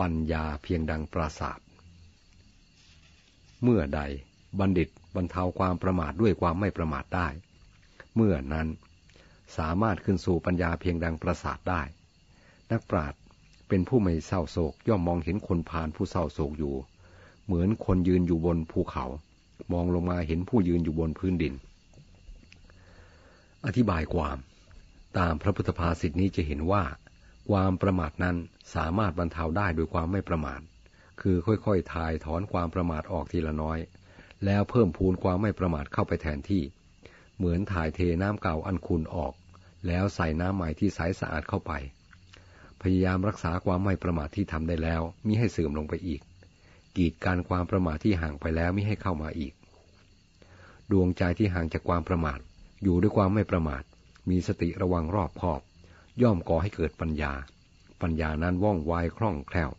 ปัญญาเพียงดังปราศาสตเมื่อใดบัณฑิตบรรเทาความประมาทด้วยความไม่ประมาทได้ เมื่อนั้นสามารถขึ้นสู่ปัญญาเพียงดังประสาทได้ นักปราชญ์เป็นผู้ไม่เศร้าโศกย่อมมองเห็นคนพานผู้เศร้าโศกอยู่ เหมือนคนยืนอยู่บนภูเขา มองลงมาเห็นผู้ยืนอยู่บนพื้นดิน อธิบายความ ตามพระพุทธภาษิตนี้จะเห็นว่า ความประมาทนั้นสามารถบรรเทาได้โดยความไม่ประมาท คือค่อยๆทายถอนความประมาทออกทีละน้อย แล้วเพิ่มพูนความไม่ประมาทเข้าไปแทนที่ เหมือนถ่ายเทน้ำเก่าอันคุณออก แล้วใส่น้ำใหม่ที่ใสสะอาดเข้าไป พยายามรักษาความไม่ประมาทที่ทำได้แล้วมิให้เสื่อมลงไปอีก กีดการความประมาทที่ห่างไปแล้วมิให้เข้ามาอีก ดวงใจที่ห่างจากความประมาท อยู่ด้วยความไม่ประมาท มีสติระวังรอบคอบ ย่อมก่อให้เกิดปัญญา ปัญญานั้นว่องไวคล่องแคล่ว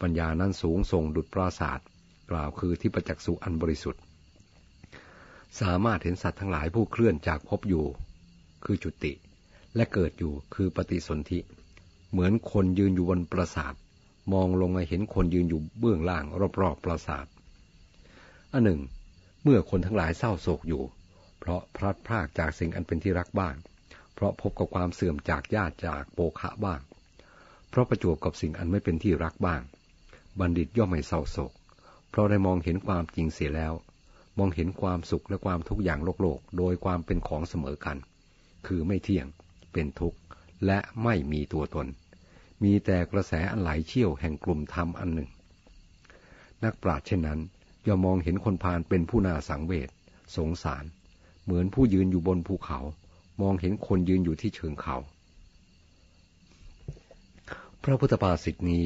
ปัญญานั้นสูงส่งดุจปราศาสตร์กล่าวคือที่ประจักษ์สุอันบริสุทธิ์ สามารถเห็นสัตว์ทั้งหลายผู้เคลื่อนจากพบอยู่ คือจุติ และเกิดอยู่คือปฏิสนธิ เหมือนคนยืนอยู่บนปราสาท มองลงมาเห็นคนยืนอยู่เบื้องล่างรอบๆปราสาทอันหนึ่ง เมื่อคนทั้งหลายเศร้าโศกอยู่ เพราะพลัดพรากจากสิ่งอันเป็นที่รักบ้าง เพราะพบกับความเสื่อมจากญาติจากโปคะบ้าง เพราะประจวบกับสิ่งอันไม่เป็นที่รักบ้าง บัณฑิตย่อมไม่เศร้าโศก เพราะได้มองเห็นความจริงเสียแล้ว มองเห็นความสุขและความทุกข์อย่างโลกโลก โดยความเป็นของเสมอกัน คือไม่เที่ยง เป็นทุกข์ และไม่มีตัวตน มีแต่กระแสอันไหลเชี่ยวแห่งกลุ่มธรรมอันหนึ่ง นักปราชญ์เช่นนั้นย่อมมองเห็นคนพาลเป็นผู้น่าสังเวชสงสาร เหมือนผู้ยืนอยู่บนภูเขา มองเห็นคนยืนอยู่ที่เชิงเขา พระพุทธภาษิตนี้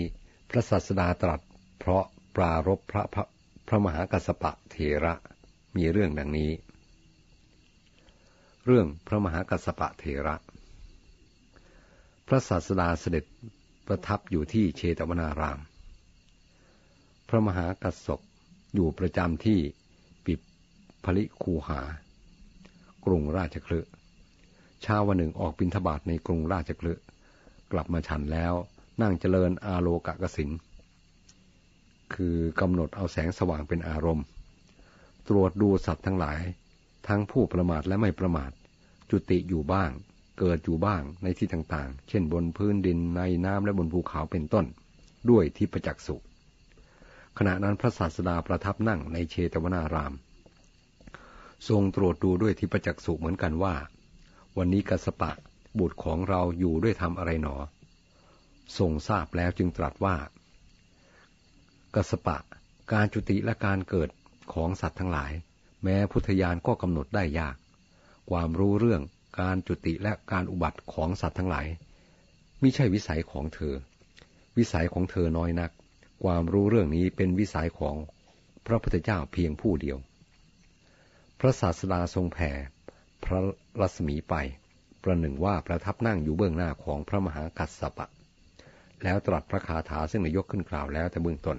พระศาสดาตรัส เพราะปรารบพระพระพระมหากัสปะเทระมีเรื่องดังนี้ เรื่องพระมหากัสปะเทระ พระศาสดาเสด็จประทับอยู่ที่เชตวนาราม พระมหากัสสปอยู่ประจำที่ปิบผลิคูหากรุงราชคลึ เช้าวันหนึ่งออกบินทบาทในกรุงราชคลึกลับมาฉันแล้ว นั่งเจริญอาโลกะกสิน คือกำหนดเอาแสงสว่างเป็นอารมณ์ ตรวจดูสัตว์ทั้งหลาย ทั้งผู้ประมาทและไม่ประมาท จุติอยู่บ้าง เกิดอยู่บ้างในที่ต่างๆ เช่นบนพื้นดินในน้ำและบนภูเขาเป็นต้น ด้วยทิพจักสุขณะนั้นพระศาสดาประทับนั่งในเชตวนาราม ทรงตรวจดูด้วยทิพจักสุเหมือนกันว่า วันนี้กัสปะบุตรของเราอยู่ด้วยทำอะไรหนอ ทรงทราบแล้วจึงตรัสว่า กัสปะ การจุติและการเกิดของสัตว์ทั้งหลาย แม้พุทธญาณก็กำหนดได้ยาก ความรู้เรื่องการจุติและการอุบัติของสัตว์ทั้งหลายไม่ใช่วิสัยของเธอ วิสัยของเธอน้อยนัก ความรู้เรื่องนี้เป็นวิสัยของพระพุทธเจ้าเพียงผู้เดียว พระศาสดาทรงแผ่ พระรัศมีไป ประหนึ่งว่าประทับนั่งอยู่เบื้องหน้าของพระมหากัสสปะ แล้วตรัสพระคาถาซึ่งนายกขึ้นกล่าวแล้วแต่เบื้องต้น